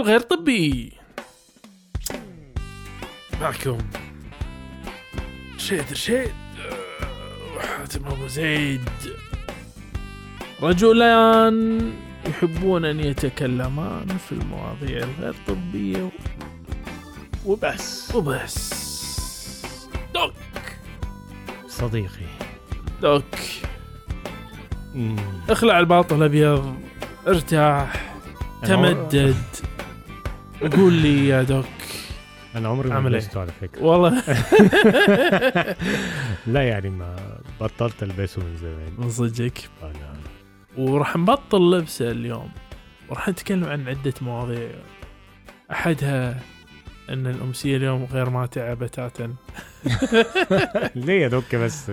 الغير طبي. معكم. شيد رشيد. وحاتم أبو زيد. رجلان يحبون أن يتكلمان في المواضيع الغير طبية وبس. وبس. دوك. صديقي. دوك. مم. اخلع الباطل الأبيض. ارتاح. تمدد. قول لي يا دوك. أنا عمري ما عامل إيه؟ لبسته على فكرة. والله. لا يعني ما بطلت ألبسه من زمان. من صدقك. أنا وراح نبطل لبسه اليوم. وراح نتكلم عن عدة مواضيع. أحدها أن الأمسية اليوم غير ماتعة بتاتا ليه يا دوك بس؟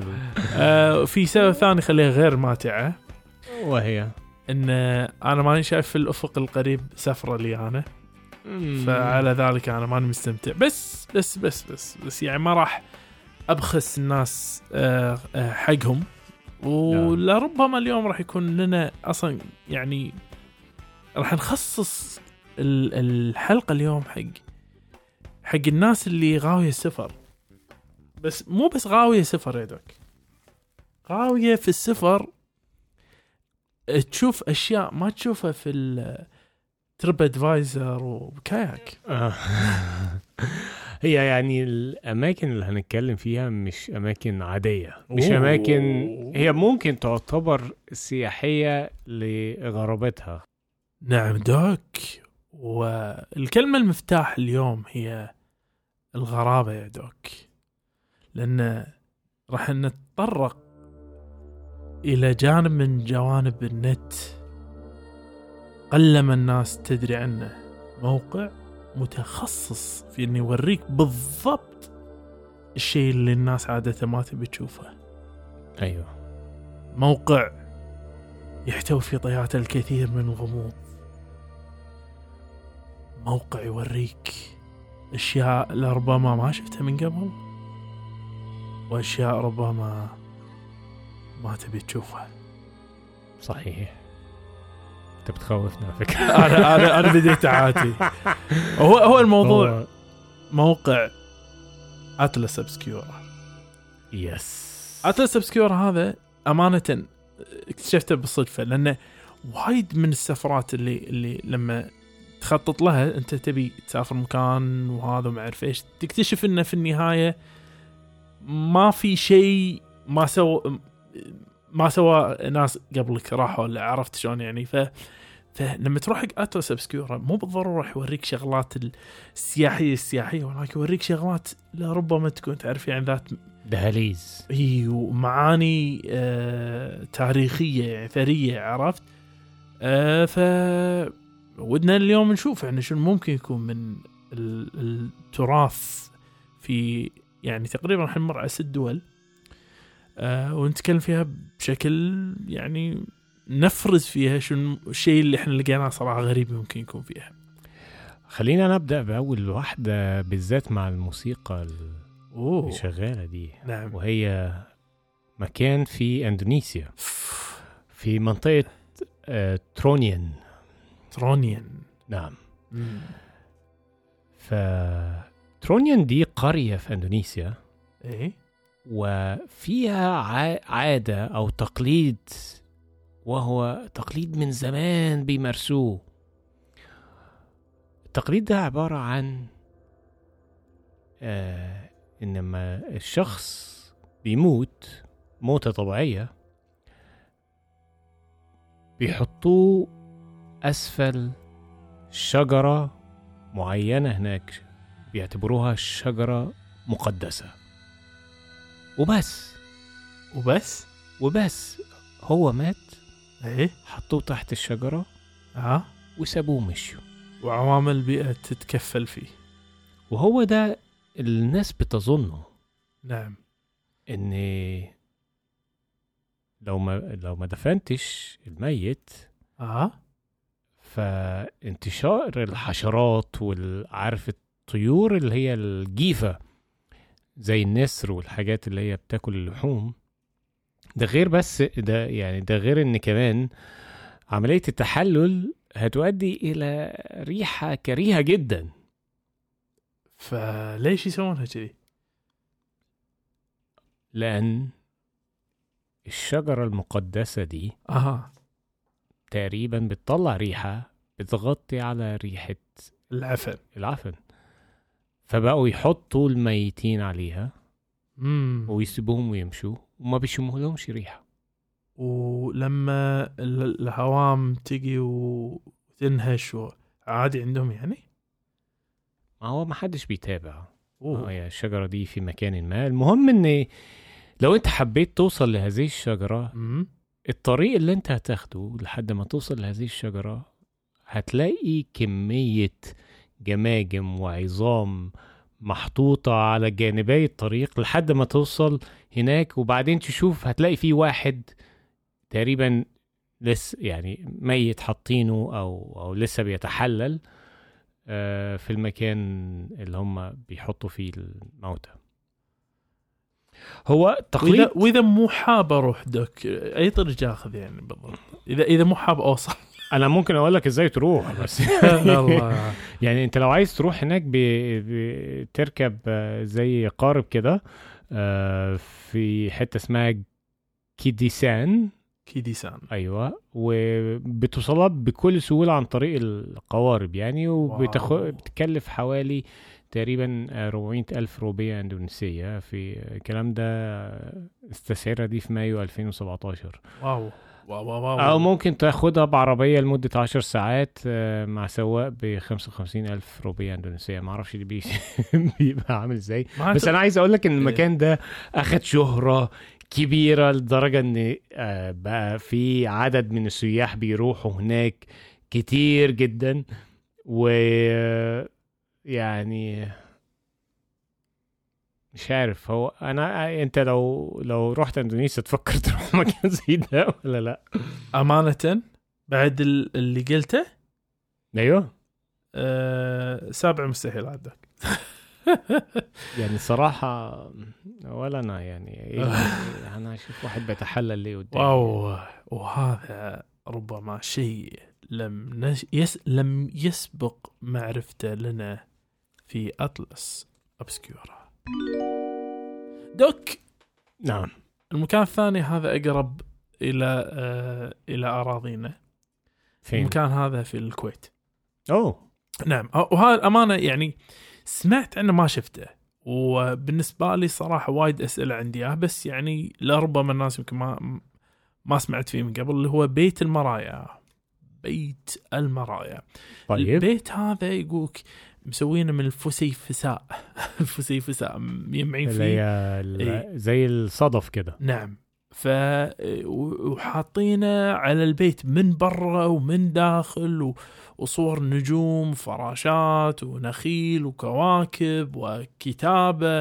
آه في سبب ثاني خليها غير ماتعة وهي؟ أن أنا ماني شايف في الأفق القريب سفرة لي أنا. فعلى ذلك أنا ماني مستمتع. بس بس بس بس بس يعني ما راح أبخس الناس آه آه حقهم. ولربما اليوم راح يكون لنا أصلا يعني راح نخصص ال- الحلقة اليوم حق حق الناس اللي غاوية السفر بس مو بس غاوية سفر يا دوك. غاوية في السفر تشوف أشياء ما تشوفها في ال TripAdvisor و Kayak. آه. هي يعني الأماكن اللي هنتكلم فيها مش أماكن عادية. مش أوه. أماكن هي ممكن تعتبر سياحية لغرابتها. نعم دوك. والكلمة المفتاح اليوم هي الغرابة يا دوك. لأن راح نتطرق إلى جانب من جوانب النت. قلما الناس تدري عنه موقع متخصص في انه يوريك بالضبط الشيء اللي الناس عادة ما تبي تشوفه. أيوه. موقع يحتوي في طياته الكثير من الغموض. موقع يوريك أشياء لربما ما شفتها من قبل وأشياء ربما ما تبي تشوفها. صحيح. أنت بتخوفنا على فكره أنا أنا أنا بديت اعاتي هو هو الموضوع هو- موقع Atlas Obscura yes Atlas Obscura هذا أمانة اكتشفته بالصدفة لأنه وايد من السفرات اللي اللي لما تخطط لها أنت تبي تسافر مكان وهذا وما أعرف إيش تكتشف إنه في النهاية ما في شيء ما سوى ما سوى ناس قبلك راحوا ولا عرفت شلون يعني ف فلما تروح حق Atlas Obscura مو بالضرورة راح يوريك شغلات السياحية السياحية ولكن يوريك شغلات لربما تكون تعرف يعني ذات دهاليز. إي ومعاني آه تاريخية يعني ثريه عرفت؟ آه ف ودنا اليوم نشوف يعني شنو ممكن يكون من ال- التراث في يعني تقريبا راح نمر على ست دول. آه ونتكلم فيها بشكل يعني نفرز فيها شنو الشيء اللي إحنا لقيناه صراحة غريب ممكن يكون فيها. خلينا نبدأ بأول واحدة بالذات مع الموسيقى اللي شغالة دي. نعم. وهي مكان في إندونيسيا. في منطقة آه، ترونيان. ترونيان. نعم. مم. ف ترونيان دي قرية في إندونيسيا. إيه. وفيها ع- عادة أو تقليد وهو تقليد من زمان بيمارسوه. التقليد ده عبارة عن آه إن لما الشخص بيموت موتة طبيعية بيحطوه أسفل شجرة معينة هناك بيعتبروها شجرة مقدسة. وبس. وبس؟ وبس. هو مات. إيه؟ حطوه تحت الشجرة. آه. وسابوه مشوا وعوامل البيئة تتكفل فيه. وهو ده الناس بتظنه. نعم. إن لو ما لو ما دفنتش الميت آه. فانتشار الحشرات والعارف الطيور اللي هي الجيفة. زي النسر والحاجات اللي هي بتاكل اللحوم ده غير بس ده يعني ده غير إن كمان عملية التحلل هتؤدي إلى ريحة كريهة جدا. فليش يسوونها كذي؟ لأن الشجرة المقدسة دي أها. تقريبا بتطلع ريحة بتغطي على ريحة العفن. العفن. فبقوا يحطوا الميتين عليها امم ويسيبوهم ويمشوا وما بيشموا لهمش ريحة. ولما ال- الهوام تجي وتنهش عادي عندهم يعني؟ ما هو ما حدش بيتابع. أوه. يا الشجرة دي في مكان ما. المهم إن لو أنت حبيت توصل لهذه الشجرة امم الطريق اللي أنت هتاخده لحد ما توصل لهذه الشجرة هتلاقي كمية جماجم وعظام محطوطة على جانبي الطريق لحد ما توصل هناك وبعدين تشوف هتلاقي في واحد تقريبا لسه يعني ميت حاطينه أو أو لسه بيتحلل آه، في المكان اللي هم بيحطوا فيه الموتى. هو تقليد واذا وإذا مو حاب أروح دوك أي طريق أخذ يعني بالضبط؟ اذا إذا مو حاب اوصل أنا ممكن أقول لك إزاي تروح بس يعني أنت لو عايز تروح هناك بتركب زي قارب كده آه، في حتة اسمها كيديسان. كيديسان. أيوه وبتوصلها بكل سهولة عن طريق القوارب يعني. وبتكلف حوالي تقريبا 400 ألف روبية إندونيسية. في الكلام ده استسعرها دي في مايو 2017 واو. wow wow, wow. أو ممكن تاخدها بعربية لمدة 10 ساعات آه، مع سواق ب 55 ألف روبية إندونيسية. معرفش دي بي- بيبقى عامل إزاي. ما بس أنا عايز أقول لك إن المكان ده أخد شهرة كبيرة لدرجة إن آه، بقى في عدد من السياح بيروحوا هناك كتير جدا. و يعني مش عارف هو أنا أنت لو لو رحت إندونيسيا تفكر تروح مكان زي ده ولا لأ؟ أمانة؟ بعد ال- اللي قلته؟ أيوه. أه سابع مستحيل عندك يعني صراحة ولا أنا يعني إيه أنا أشوف واحد بيتحلل ليه قدامي. wow وهذا ربما شيء لم نش... يس... لم يسبق معرفته لنا في Atlas Obscura دوك. نعم. المكان الثاني هذا أقرب إلى آه إلى أراضينا. فين؟ المكان هذا في الكويت. أوه. نعم. وهذا امانه يعني سمعت عنه ما شفته. وبالنسبة لي صراحة وايد أسئلة عندي. إياه، بس يعني لربما الناس يمكن ما ما سمعت فيه من قبل اللي هو بيت المرايا. بيت المرايا. طيب. البيت هذا يقولك مسوينه من الفسيفساء. الفسيفساء اللي فيه. ال- زي الصدف كده. نعم. ف وحاطينه على البيت من برا ومن داخل و... وصور نجوم فراشات ونخيل وكواكب وكتابة.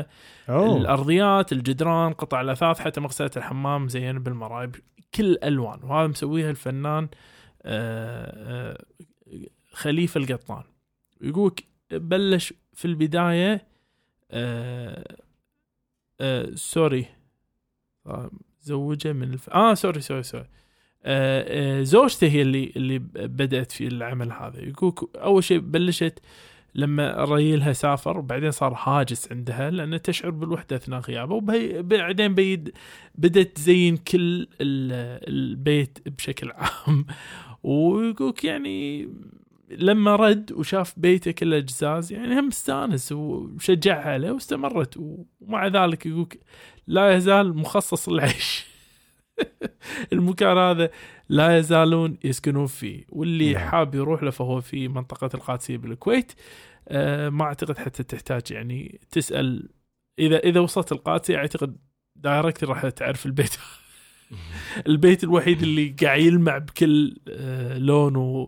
أوه. الأرضيات الجدران قطع الأثاث حتى مغسلة الحمام مزينة بالمرايب كل الألوان وهذا مسويها الفنان آه، آه، خليفة القطان. يقولك بلش في البداية آه، آه، sorry. آه، زوجة من الف... آه sorry sorry sorry. آه آه زوجته هي اللي اللي بدأت في العمل هذا. يقولك أول شيء بلشت لما ريلها سافر وبعدين صار هاجس عندها لأن تشعر بالوحدة أثناء غيابه وبعدين بيد بدأت تزين كل ال- البيت بشكل عام. ويقولك يعني لما رد وشاف بيته كله جزاز يعني هم استانس وشجعها عليه واستمرت. ومع ذلك يقولك لا يزال مخصص للعيش. المكان هذا لا يزالون يسكنون فيه. واللي نعم. حاب يروح له فهو في منطقة القادسية بالكويت. آه ما أعتقد حتى تحتاج يعني تسأل. إذا إذا وصلت القادسية أعتقد direct راح تعرف البيت. البيت الوحيد اللي قاعد يلمع بكل آه لون.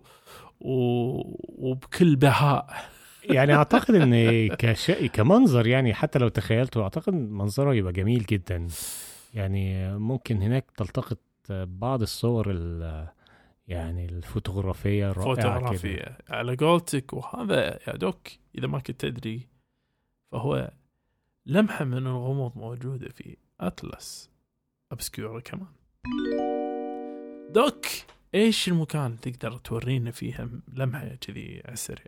وبكل بهاء. يعني أعتقد إن كشيء كمنظر يعني حتى لو تخيلته أعتقد منظره يبقى جميل جدا. يعني ممكن هناك تلتقط بعض الصور ال- يعني الفوتوغرافية الرائعة كده. فوتوغرافية. على قولتك وهذا يا دوك إذا ما كنت تدري فهو لمحة من الغموض موجودة في أطلس. أبسكيورا كمان. دوك! إيش المكان تقدر تورينا فيها لمحة كذي على السريع؟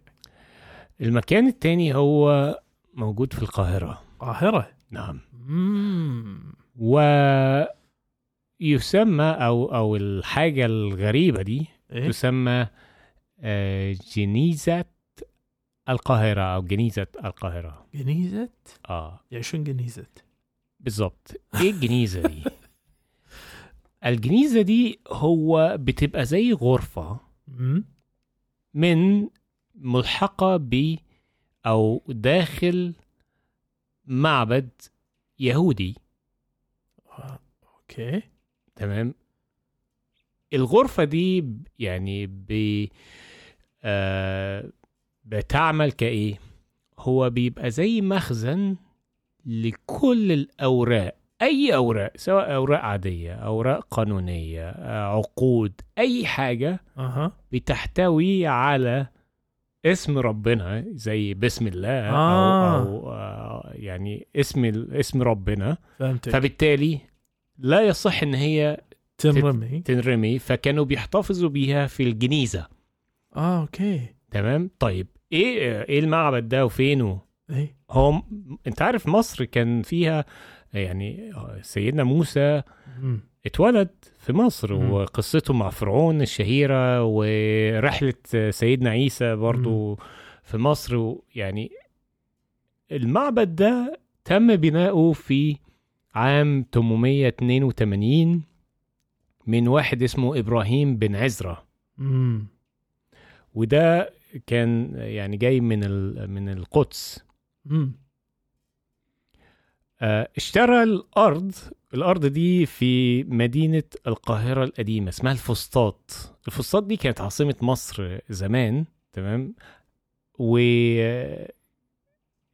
المكان التاني هو موجود في القاهرة. القاهرة؟ نعم. امم ويسمى أو أو الحاجة الغريبة دي إيه؟ تسمى آه، جنيزة القاهرة أو جنيزة القاهرة. جنيزة؟ آه. يعني شنو جنيزة؟ بالظبط إيه الجنيزة دي؟ الجنيزة دي هو بتبقى زي غرفة من ملحقة ب أو داخل معبد يهودي. أوكي. تمام. الغرفة دي يعني ب آه بتعمل كإيه؟ هو بيبقى زي مخزن لكل الأوراق. أي أوراق سواء أوراق عادية أوراق قانونية آه، عقود أي حاجة أها. بتحتوي على اسم ربنا زي بسم الله آه. أو, أو آه يعني اسم اسم ربنا. فهمتك. فبالتالي لا يصح إن هي تنرمي. تنرمي فكانوا بيحتفظوا بيها في الجنيزة. آه أوكي. تمام؟ طيب إيه إيه المعبد ده وفينه؟ إيه؟ هو م- أنت عارف مصر كان فيها يعني سيدنا موسى مم. اتولد في مصر مم. وقصته مع فرعون الشهيرة ورحلة سيدنا عيسى برضو في مصر. يعني المعبد ده تم بناؤه في عام 882 من واحد اسمه إبراهيم بن عزرة امم وده كان يعني جاي من من القدس. آه، اشترى الأرض الأرض دي في مدينة القاهرة القديمة اسمها الفسطاط. الفسطاط دي كانت عاصمة مصر زمان تمام؟ و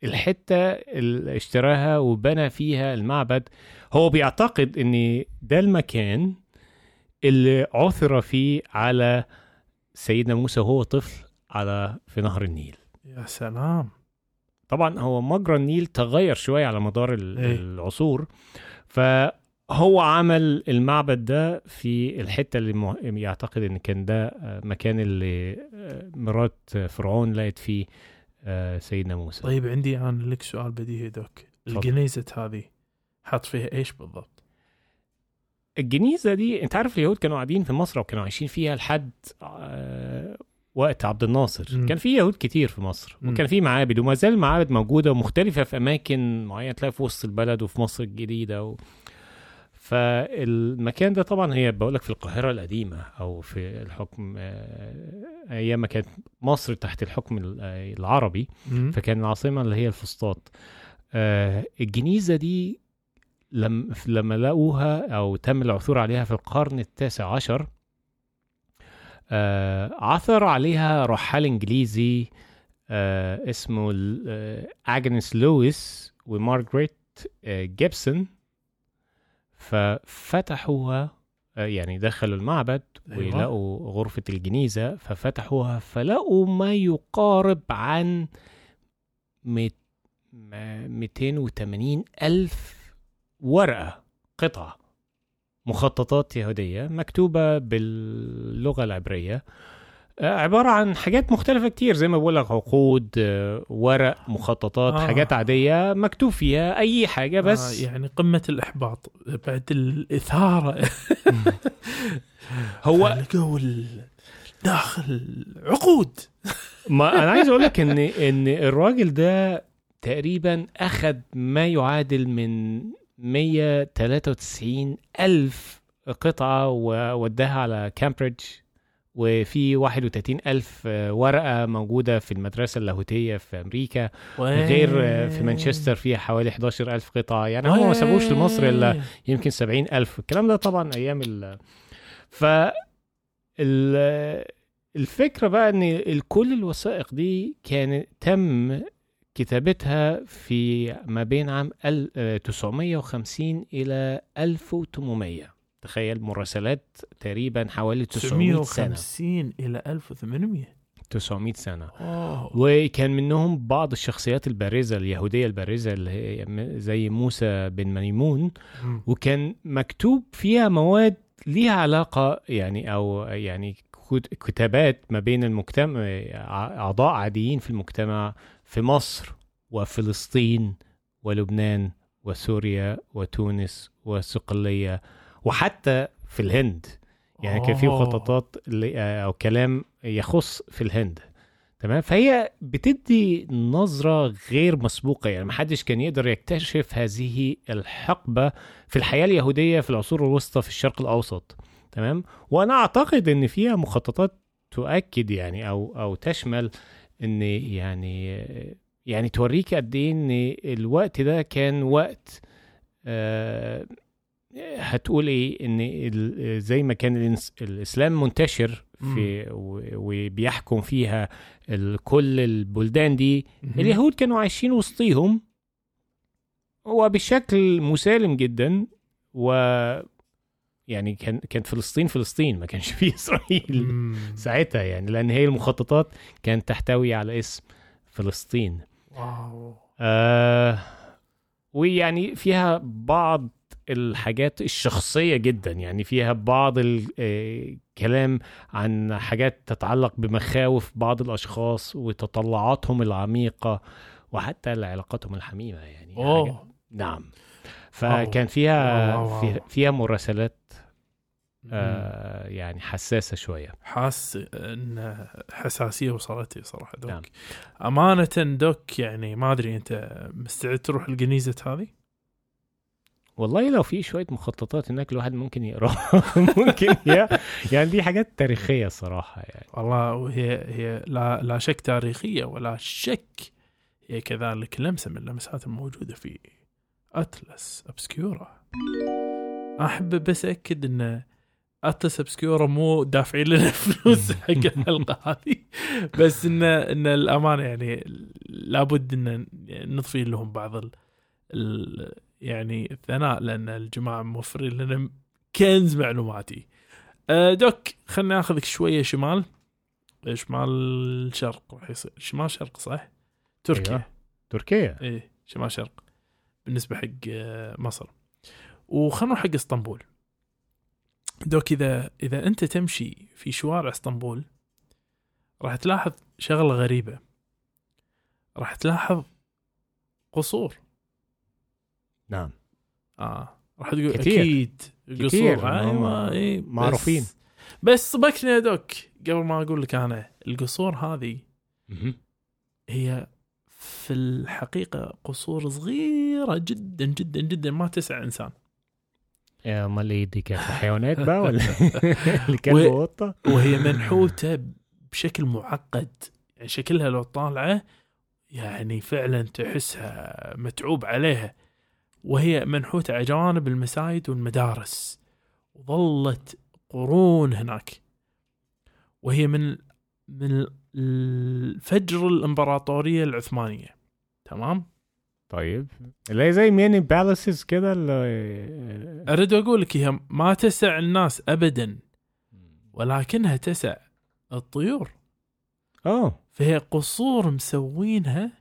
الحتة اللي اشتراها وبنى فيها المعبد هو بيعتقد إن ده المكان اللي عثر فيه على سيدنا موسى وهو طفل على في نهر النيل. يا سلام! طبعا هو مجرى النيل تغير شوية على مدار إيه. العصور فهو عمل المعبد ده في الحتة اللي مع- يعتقد إن كان ده آه، مكان اللي آه، مرات فرعون لقت فيه آه، سيدنا موسى طيب عندي أنا لك سؤال بديهي دوك. الجنيزه هذه حط فيها إيش بالضبط؟ الجنيزة دي أنت عارف اليهود كانوا قاعدين في مصر وكانوا عايشين فيها لحد وقت عبد الناصر مم. كان في يهود كتير في مصر مم. وكان في معابد وما زال المعابد موجودة ومختلفة في أماكن معينة تلاقي في وسط البلد وفي مصر الجديدة و... فالمكان ده طبعا هي بقول لك في القاهرة القديمة أو في الحكم آه، أيام ما كانت مصر تحت الحكم ال- آه، العربي مم. فكان العاصمة اللي هي الفسطاط آه الجنيزة دي لم لما لقوها أو تم العثور عليها في القرن التاسع عشر عثر عليها رحال إنجليزي آه اسمه آه أجنس لويس ومارغريت آه جيبسون ففتحوها آه يعني دخلوا المعبد أيوة. ولقوا غرفة الجنيزة ففتحوها فلقوا ما يقارب عن ميت- ما- 280 ألف ورقة قطعة مخططات يهودية مكتوبة باللغة العبرية. آه، عبارة عن حاجات مختلفة كتير زي ما بقول لك عقود آه، ورق مخططات آه. حاجات عادية مكتوب فيها أي حاجة بس آه يعني قمة الإحباط بعد الإثارة. هو داخل عقود. ما أنا عايز أقول لك إن إن الراجل ده تقريبا أخذ ما يعادل من 193 ألف قطعة ووداها على كامبريدج وفي 31 ألف ورقة موجودة في المدرسة اللاهوتية في أمريكا غير في مانشستر فيها حوالي 11 ألف قطعة. يعني هم ما سابوش لمصر إلا يمكن 70 ألف. الكلام ده طبعا أيام ال ف ال- الفكرة بقى ال- كل الوثائق دي كان تم كتابتها في ما بين عام ال- آه، 950 إلى 1800 تخيل مراسلات تقريبا حوالي 900 سنة. 950 إلى 1800 900 سنة. اوه وكان منهم بعض الشخصيات البارزة اليهودية البارزة اللي هي زي موسى بن ميمون. وكان مكتوب فيها مواد ليها علاقة يعني أو يعني كتابات ما بين المجتمع أعضاء عاديين في المجتمع في مصر وفلسطين ولبنان وسوريا وتونس والصقليه وحتى في الهند. يعني كان في أوه. مخططات ل- أو كلام يخص في الهند. تمام؟ فهي بتدي نظرة غير مسبوقة. يعني محدش كان يقدر يكتشف هذه الحقبة في الحياة اليهودية في العصور الوسطى في الشرق الأوسط. تمام؟ وأنا أعتقد إن فيها مخططات تؤكد يعني أو أو تشمل إن يعني يعني توريك قد إيه إن الوقت ده كان وقت آه هتقول إيه؟ إن زي ما كان الإسلام منتشر في وبيحكم فيها كل البلدان دي. اليهود كانوا عايشين وسطيهم وبشكل مسالم جدا و يعني كان كانت فلسطين فلسطين ما كانش فيه إسرائيل. ساعتها يعني لأن هي المخططات كانت تحتوي على اسم فلسطين واو آه ويعني فيها بعض الحاجات الشخصية جدا يعني فيها بعض الكلام عن حاجات تتعلق بمخاوف بعض الأشخاص وتطلعاتهم العميقة وحتى علاقاتهم الحميمة يعني أوه نعم فكان فيها واو. في- فيها مراسلات. آه يعني حساسة شوية. حاس إن حساسية وصلت لي صراحة دوك. نعم. أمانة دوك يعني ما أدري أنت مستعد تروح الجنيزة هذه؟ والله لو في شوية مخططات هناك الواحد ممكن يقراها ممكن يا يعني دي حاجات تاريخية صراحة يعني. والله وهي هي لا لا شك تاريخية ولا شك. هي كذلك لمسة من اللمسات الموجوده في أتلس أبسكيورا. أحب بس أكد إن Atlas Obscura مو دافعين لنا فلوس حق الحلقة هذه. بس ان إن الأمانة يعني لابد إن نضفي لهم بعض ال ال يعني الثناء لأن الجماعة موفرين لنا كنز معلوماتي. أه، دوك خلينا ناخذك شوية شمال. شمال شرق راح يصير. شمال شرق صح؟ تركيا. أيوة. تركيا. إيه شمال شرق. بالنسبة حق آه، مصر. وخلنا نروح حق إسطنبول. دوك إذا إذا أنت تمشي في شوارع إسطنبول راح تلاحظ شغلة غريبة. راح تلاحظ قصور. نعم. آه. راح تقول كتير. أكيد قصور. أيوه إي بس- معروفين. بس صبكني يا دوك قبل ما أقول لك أنا القصور هذه. هي في الحقيقة قصور صغيرة جدا جدا جدا ما تسع إنسان. يا امال إيه دي كانت حيوانات بقى ولا؟ الكلب و- وقطة وهي منحوتة بشكل معقد. يعني شكلها لو طالعة يعني فعلا تحسها متعوب عليها. وهي منحوتة على جوانب المساجد والمدارس. وظلت قرون هناك. وهي من من الفجر الإمبراطورية العثمانية. تمام؟ طيب. اللي زي ميني بالاسز كده اللي أريد أقول لك هي ما تسع الناس ابدا ولكنها تسع الطيور. آه فهي قصور مسوينها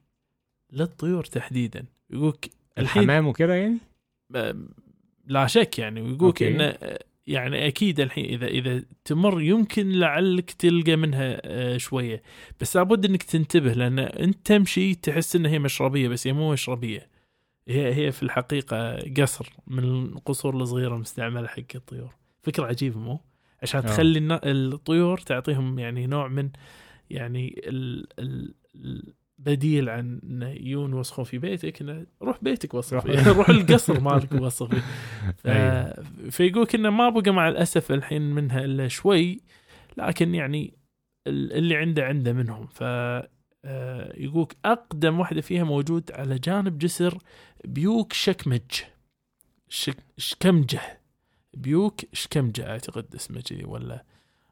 للطيور تحديدا. يقولك الحمام وكده يعني؟ لا شك يعني ويقولك. انه يعني أكيد الحين إذا إذا تمر يمكن لعلك تلقى منها آه، شوية. بس لابد إنك تنتبه لأن أنت تمشي تحس إنها هي مشربية بس هي مو مشربية. هي هي في الحقيقة قصر من القصور الصغيرة المستعملة حق الطيور. فكرة عجيبة مو؟ عشان آه. تخلي الطيور تعطيهم يعني نوع من يعني ال ال البديل عن انه يجون يوسخون في بيتك إنه روح بيتك وصف روح- فيه روح القصر مالك وصف فيه ف... أيوة. فيقولك إنه ما بقى مع الأسف الحين منها إلا شوي لكن يعني ال- اللي عنده عنده منهم. ف آه، يقولك أقدم واحدة فيها موجود على جانب جسر بيوك شكمج. شك... شكمجة. بيوك شكمجة أعتقد اسمه كذي ولا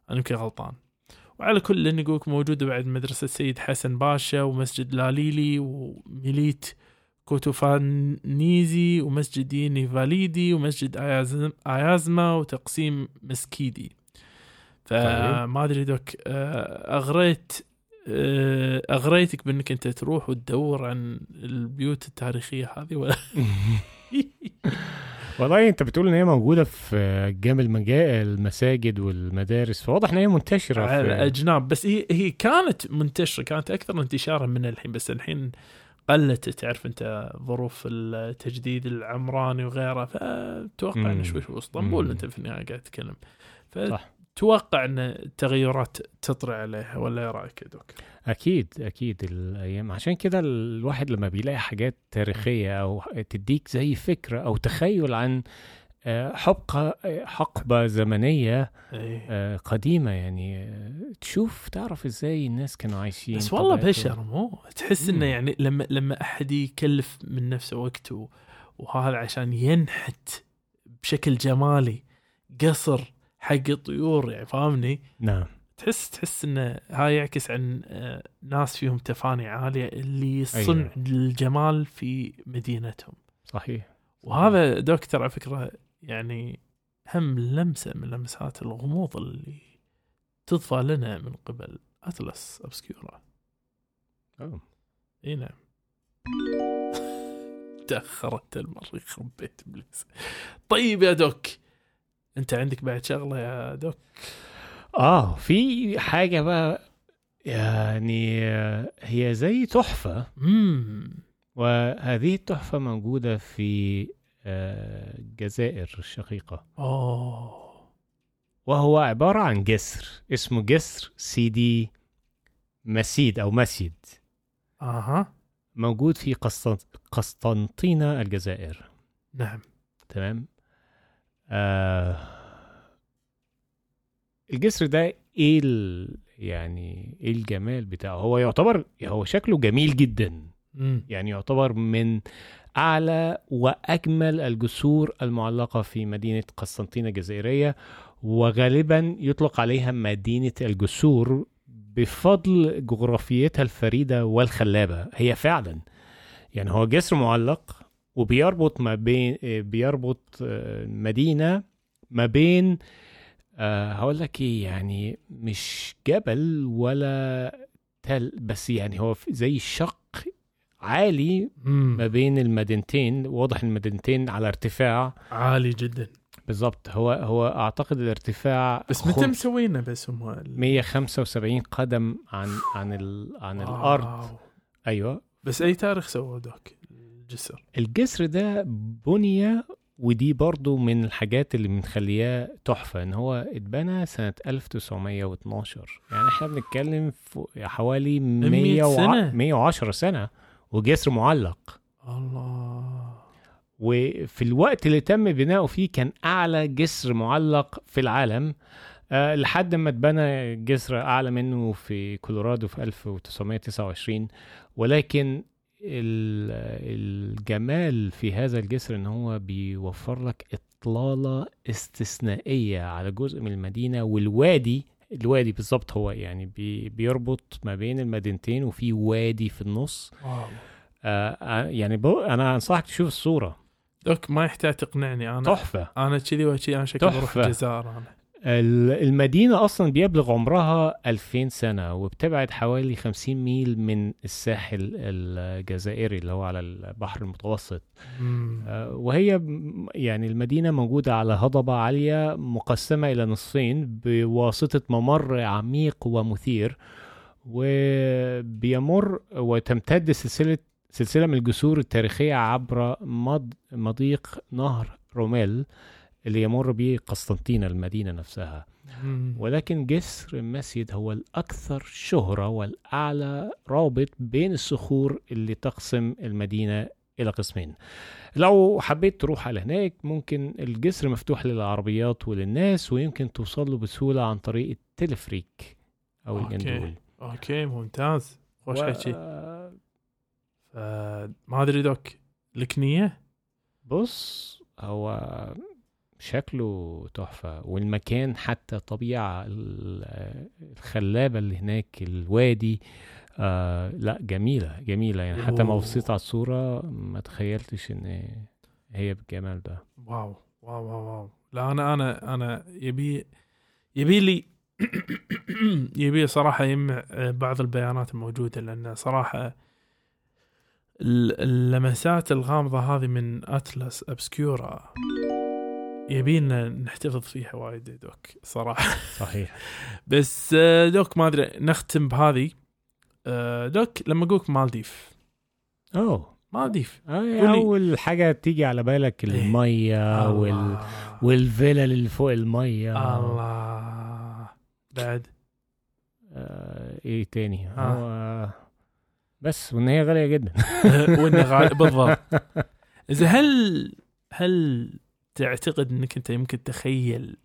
أنا يمكن غلطان. وعلى كل إن يقولك موجودة بعد مدرسة سيد حسن باشا ومسجد لاليلي وميليت كوتوفانيزي ومسجد ديني فاليدي ومسجد آيازم آيازما وتقسيم مسكيدي. فما أدري دوك آه، أغريت آه، أغريتك بأنك أنت تروح وتدور عن البيوت التاريخية هذه ولا والله انت بتقول ان هي موجودة في المجا... المساجد والمدارس فواضح إن هي منتشرة على في الأجناب بس هي هي كانت منتشرة كانت أكثر انتشارا من الحين بس الحين قلت تعرف أنت ظروف التجديد العمراني وغيره فتوقع. إنه شوي شوي أسطنبول. أنت في النهاية قاعد تتكلم صح. فتوقع أن التغيرات تطري عليها ولا إيه رأيك يا دوك؟ أكيد أكيد الأيام عشان كده الواحد لما بيلاقي حاجات تاريخية أو تديك زي فكرة أو تخيل عن آه، حقبة حقبة زمنية إيه آه، قديمة يعني تشوف تعرف إزاي الناس كانوا عايشين بس والله. بشر مو تحس إنه. يعني لما لما أحد يكلف من نفسه وقت و- وهذا عشان ينحت بشكل جمالي قصر حق الطيور يعني فاهمني؟ نعم. تحس تحس انه هاي يعكس عن آه، ناس فيهم تفاني عالية اللي صنع أيوة. الجمال في مدينتهم. صحيح. وهذا دكتور على فكرة يعني هم لمسة من لمسات الغموض اللي تضفى لنا من قبل أتلس ابسكيورا أوه. إي نعم. تأخرت المره يخرب بيت إبليس. طيب يا دوك. انت عندك بعد شغلة يا دوك؟ آه في حاجة بقى يعني آه، هي زي تحفة. امم وهذه التحفة موجودة في آه، الجزائر الشقيقة. اوه وهو عبارة عن جسر اسمه جسر سيدي مسيد أو مسيد. أها. موجود في قسطن- قسطنطينة الجزائر. نعم. تمام؟ آه الجسر ده إيه ال- يعني إيه الجمال بتاعه؟ هو يعتبر هو شكله جميل جدا. امم يعني يعتبر من أعلى وأجمل الجسور المعلقة في مدينة قسطنطينة الجزائرية وغالبا يطلق عليها مدينة الجسور بفضل جغرافيتها الفريدة والخلابة. هي فعلا يعني هو جسر معلق وبيربط ما بين بيربط آه، مدينة ما بين أه هقول لك إيه يعني مش جبل ولا تل بس يعني هو زي شق عالي ما بين المدينتين واضح المدينتين على ارتفاع. عالي جدا. بالظبط هو هو أعتقد الارتفاع بس متى مسوينه بس هم ال- 175 قدم عن عن ال عن الأرض. أيوه. بس أي تاريخ سووا دوك الجسر. الجسر ده بني ودي برضو من الحاجات اللي مخلياه تحفة إن هو اتبنى سنة 1912 يعني إحنا بنتكلم في حوالي 100 100 سنة. 110 سنة وجسر معلق. الله. وفي الوقت اللي تم بناؤه فيه كان أعلى جسر معلق في العالم. أه لحد ما اتبنى جسر أعلى منه في كولورادو في 1929 ولكن الجمال في هذا الجسر إن هو بيوفر لك إطلالة استثنائية على جزء من المدينة والوادي الوادي بالظبط هو يعني بي بيربط ما بين المدينتين وفي وادي في النص. wow. آه آه، يعني أنا أنصحك تشوف الصورة. دوك ما يحتاج تقنعني أنا. تحفة. أنا كذي وكذي أنا شكلي بروح. الجزائر أنا. المدينة أصلا بيبلغ عمرها 2000 سنة وبتبعد حوالي 50 ميل من الساحل الجزائري اللي هو على البحر المتوسط. آه، وهي يعني المدينة موجودة على هضبة عالية مقسمة إلى نصفين بواسطة ممر عميق ومثير وبيمر وتمتد سلسلة سلسلة من الجسور التاريخية عبر مض مضيق نهر روميل اللي يمر به قسطنطينة المدينة نفسها. ولكن جسر مسجد هو الأكثر شهرة والأعلى رابط بين الصخور اللي تقسم المدينة إلى قسمين لو حبيت تروح على هناك ممكن الجسر مفتوح للعربيات وللناس ويمكن توصل له بسهولة عن طريق التلفريك أو okay. الجندول okay ممتاز خوش و- حكي ما أدري دوك لك نية؟ بص هو شكله تحفة. والمكان حتى طبيعة ال- الخلابة اللي هناك الوادي آه لا جميلة جميلة يعني. حتى ما. بصيت على الصورة. ما تخيلتش إن هي بالجمال ده. wow wow wow wow. لا أنا أنا أنا يبي يبي لي يبي صراحة يجمع آه، بعض البيانات الموجودة لأن صراحة ال- اللمسات الغامضة هذه من Atlas Obscura يبينا نحتفظ فيها وايد يا دوك صراحة. صحيح. بس آه، دوك ما أدري نختم بهذه آه، دوك لما أقولك مالديف. أوه. مالديف. آه،. أول حاجة تيجي على بالك إيه. المية وال... الله. والفيلل اللي فوق المية. الله. بعد؟ آه إيه تاني؟ آه. هو بس وإن هي غالية جدا. وانه غالي بالضبط. إذا هل هل تعتقد إنك أنت يمكن تخيل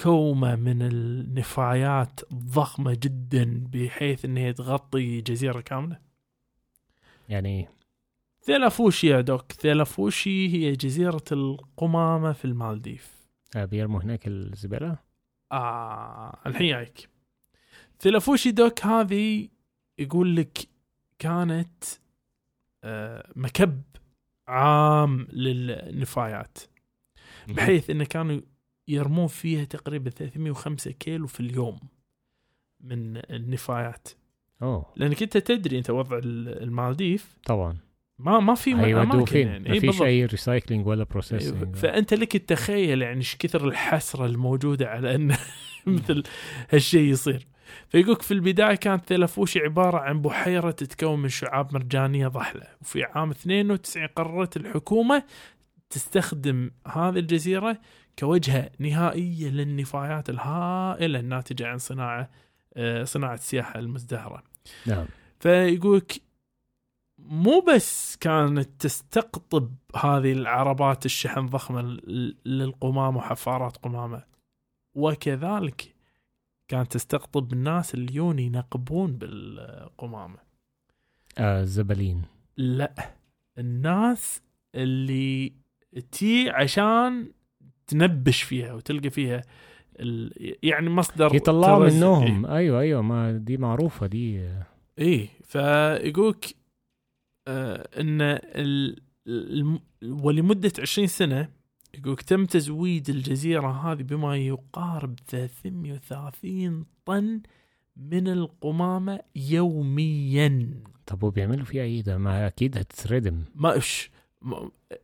كومة من النفايات ضخمه جدا بحيث إن هي تغطي جزيرة كاملة؟ يعني ثيلافوشي يا doc ثيلافوشي هي جزيرة القمامة في المالديف. آه بيرموا هناك الزبالة؟ آه الحين جايك. ثيلافوشي دوك هذه يقول لك كانت آه مكب عام للنفايات. بحيث انه كانوا يرمون فيها تقريبا 305 كيلو في اليوم من النفايات. أوه. لأنك أنت تدري أنت وضع ال- المالديف طبعا. ما ما في فين يعني. مفيش بالضبط. اي recycling ولا processing فأنت لك التخيل يعني إيش كثر الحسرة الموجودة على إن مثل هالشيء يصير. فيقولك في البداية كانت ثيلافوشي عبارة عن بحيرة تتكون من شعاب مرجانية ضحلة. وفي عام 92 قررت الحكومة تستخدم هذه الجزيرة كوجهة نهائية للنفايات الهائلة الناتجة عن صناعة آه، صناعة السياحة المزدهرة. نعم. فيقولك مو بس كانت تستقطب هذه العربات الشحن ضخمة للقمامة وحفارات قمامة وكذلك كانت تستقطب الناس اللي يون ينقبون بالقمامة. آه الزبالين لا الناس اللي تي عشان تنبش فيها وتلقى فيها ال... يعني مصدر يطلعوا. منهم. أيوه أيوه ما دي معروفة دي. إيه فيقولك آه إن. ولمدة 20 سنة يقولك تم تزويد الجزيرة هذه بما يقارب 330 طن من القمامة يوميا. طب وبيعملوا فيها إيه ده؟ ما أكيد هتتردم. ما إيش م-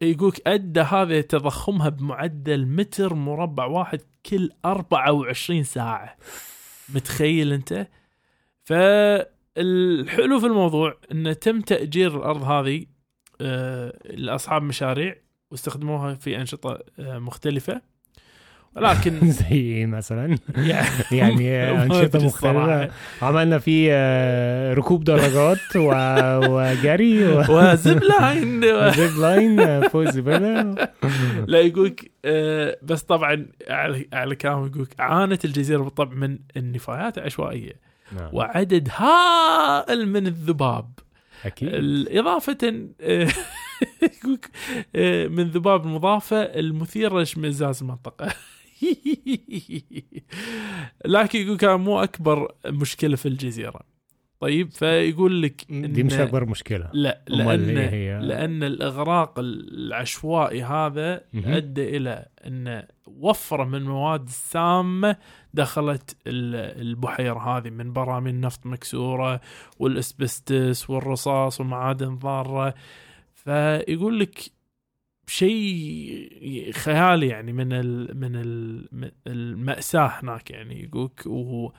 يقولك أدى هذا تضخمها بمعدل متر مربع واحد كل 24 ساعة. متخيل أنت؟ فالحلو في الموضوع انه تم تأجير الأرض هذه آه، لأصحاب مشاريع واستخدموها في أنشطة آه، مختلفة. ولكن زي مثلا. يعني أنشطة مختلفة. عملنا فيه آه، ركوب دراجات و- وجري و- و zip line و zip line آه، فوق الزبالة. لا يقولك آه، بس طبعا على على كلامه يقولك عانت الجزيرة بالطبع من النفايات العشوائية. نعم. وعدد هائل من الذباب. أكيد. آه، من ذباب المضافة المثيرة لاشمئزاز المنطقة. لكن يقول كان مو أكبر مشكلة في الجزيرة طيب فيقول لك دي مش أكبر مشكلة لا إيه هي؟ لأن الإغراق العشوائي هذا مهم. أدى إلى أن وفرة من المواد السامة دخلت ال- البحيرة هذه من براميل نفط مكسورة والأسبستس والرصاص والمعادن ضارة فيقول لك شيء خيالي يعني من ال من ال المأساة هناك يعني يقولك و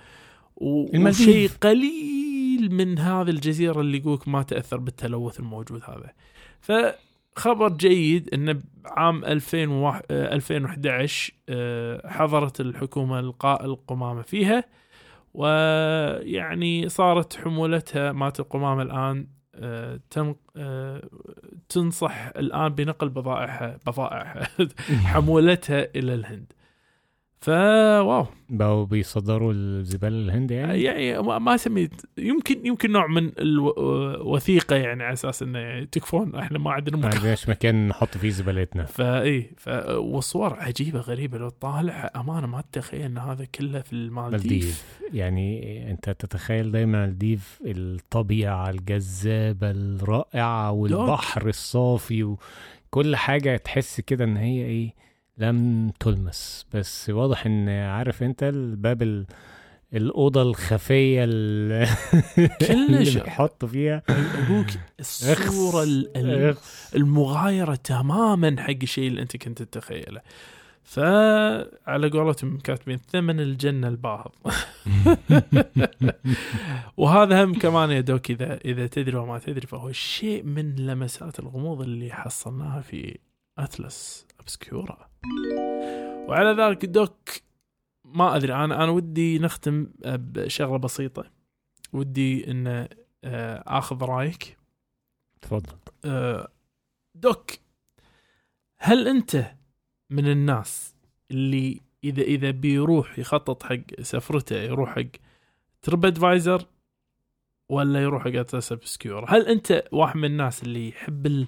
و-. وشيء قليل من هذه الجزيرة اللي يقولك ما تأثر بالتلوث الموجود هذا فخبر جيد أن بعام 2001 آه، 2011 آه، حضرت الحكومة إلقاء القمامة فيها ويعني صارت حمولتها مات القمامة الآن تنصح الآن بنقل بضائعها بضائعها حمولتها إلى الهند. فواو بقوا بيصدروا الزباله للهند يعني؟ يعني ما ما اسميه يمكن يمكن نوع من الوثيقه يعني على أساس إنه يعني تكفون إحنا ما عندنا ما مكان. عندناش مكان نحط فيه زبالتنا فاي والصور عجيبة غريبة. لو طالع أمانة ما تتخيل إن هذا كله في المالديف. مالديف. يعني أنت تتخيل دايما مالديف الطبيعة الجذابة الرائعة والبحر الصافي وكل حاجة تحس كده إن هي إيه لم تلمس. بس واضح إن عارف أنت الباب ال- الأوضة الخفية ال- كلش. اللي بيحطوا فيها. أبوك الصورة ال-. المغايرة تماما حق الشيء اللي أنت كنت تتخيله. فعلى قولتهم كاتبين ثمن الجنة الباهظ. وهذا هم كمان يا دوك إذا إذا تدري وما تدري فهو شيء من لمسات الغموض اللي حصلناها في أتلس أبسكيورا. وعلى ذلك دوك ما أدري أنا أنا ودي نختم بشغلة بسيطة. ودي إن آه، آخذ رأيك. تفضل. آه، doc هل أنت من الناس اللي إذا إذا بيروح يخطط حق سفرته يروح حق TripAdvisor ولا يروح حق Atlas Obscura هل أنت واحد من الناس اللي يحب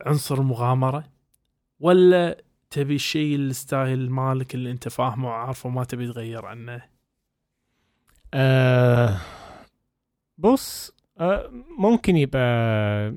عنصر المغامرة ولا تبي الشيء ال style مالك اللي انت فاهمه وعارفه وما تبي تغير عنه؟ آه بص آه ممكن يبقى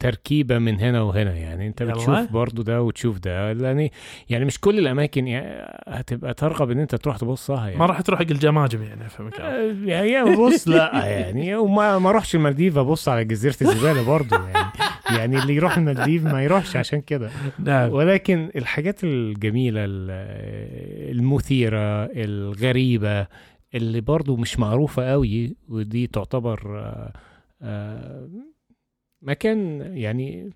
تركيبة من هنا وهنا يعني. انت. بتشوف برضو ده وتشوف ده. لأن يعني مش كل الأماكن يعني هتبقى ترغب إن انت تروح تبصها يعني. ما راح تروح حق الجماجم يعني في مكان آه، يعني بص لا يعني. وما ما اروحش المالديف أبص على جزيرة الزبالة برضو يعني. يعني اللي يروح المالديف ما يروحش عشان كده. نعم. ولكن الحاجات الجميلة ال- المثيرة الغريبة اللي برضو مش معروفة قوي ودي تعتبر آه، آه، مكان يعني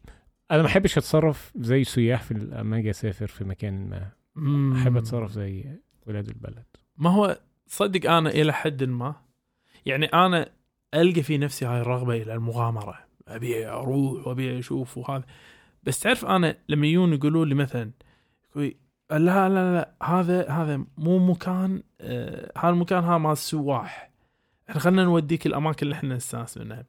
أنا ما أحبش أتصرف زي سياح في لما أجي أسافر في مكان ما. أحب أتصرف زي ولاد البلد. ما هو صدق أنا إلى حد ما يعني أنا ألقى في نفسي هاي الرغبة إلى المغامرة. أبي أروح وأبي أشوف وهذا. بس تعرف أنا لما يجون يقولوا لي مثلا لا لا لا هذا هذا مو مكان آه هذا المكان هذا مال السواح إحنا خلينا نوديك الأماكن اللي إحنا نستأنس منها.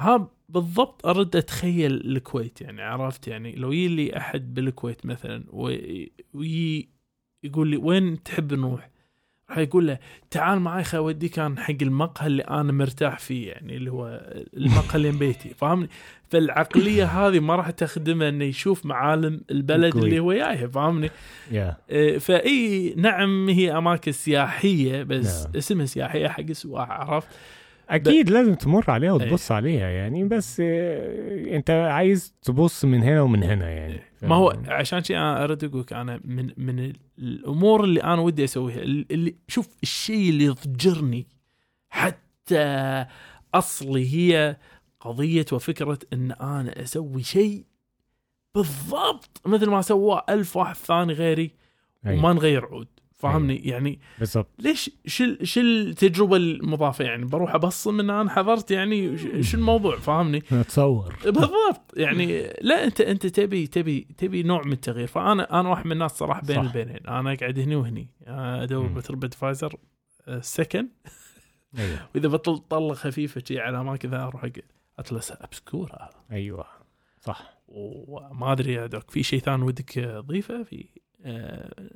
ها بالضبط أرد أتخيل الكويت يعني عرفت يعني؟ لو يجي لي أحد بالكويت مثلا وي ويجي يقول لي وين تحب نروح؟ راح يقول له تعال معي خل اوديك أنا حق المقهى اللي أنا مرتاح فيه يعني اللي هو المقهى اللي بيتي فاهمني؟ فالعقلية هذه ما راح تخدمه إنه يشوف معالم البلد. اللي هو جايها فاهمني؟ إيه، فإي نعم هي أماكن سياحية بس نعم. اسمها سياحية حق السواح عرفت؟ أكيد لازم تمر عليها إيه. وتبص عليها يعني بس آه، أنت عايز تبص من هنا ومن هنا يعني ما هو عشان شيء أنا أرد أقولك أنا من من الأمور اللي أنا ودي أسويها اللي شوف الشيء اللي يضجرني حتى أصلي هي قضية وفكرة إن أنا أسوي شيء بالضبط مثل ما سواه ألف واحد ثاني غيري أيوة. وما نغير عود فاهمني؟ يعني بالضبط. ليش شو شو التجربه المضافة؟ يعني بروح أبصم ان أنا حضرت يعني شو الموضوع؟ فاهمني؟ تصور بالضبط. يعني لا أنت أنت تبي تبي تبي نوع من التغيير. فأنا أنا واحد من الناس صراحة بين صح. البينين. أنا أقعد هني وهني. ادور مم. بتربد فايزر سكن أيوه. وإذا بطل طلة خفيفة شي على أماكن ذا أروح Atlas Obscura أيوه. صح. وما أدري يا doc في شيء ثاني ودك تضيفه؟ في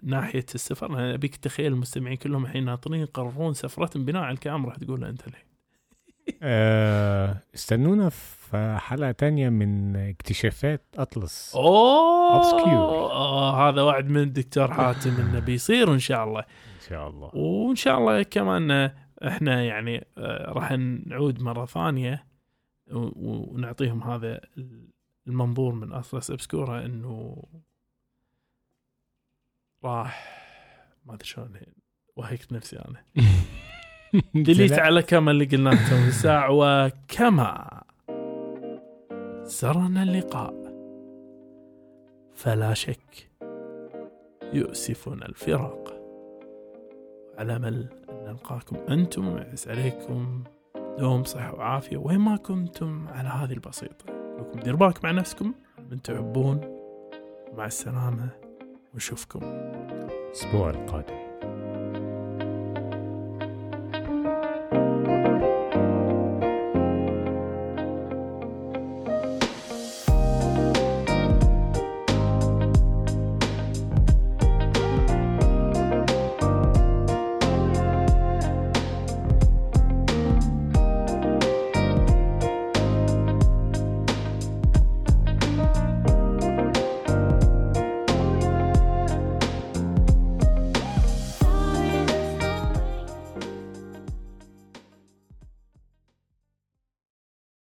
ناحية السفر. أنا أبيك تخيل المستمعين كلهم الحين ناطرين يقررون سفرتهم بناء على الكلام راح تقوله أنت الحين آه، استنونا في حلقة تانية من اكتشافات أطلس. أوه. آه هذا وعد من الدكتور حاتم إنه بيصير إن شاء الله. إن شاء الله. وإن شاء الله كمان إحنا يعني آه، راح نعود مرة ثانية ونعطيهم هذا المنظور من أطلس ابسكورا إنه راح ما أدري شلون وهيكت نفسي أنا. ديليت على كما اللي قلناه تو ساعة وكما سرنا اللقاء فلا شك يؤسفنا الفراق. على امل أن نلقاكم أنتم ويعز عليكم دوم صحة وعافية وين ما كنتم على هذه البسيطة. لكم دير بالكم مع نفسكم من تحبون. مع السلامة. ونشوفكم الأسبوع القادم.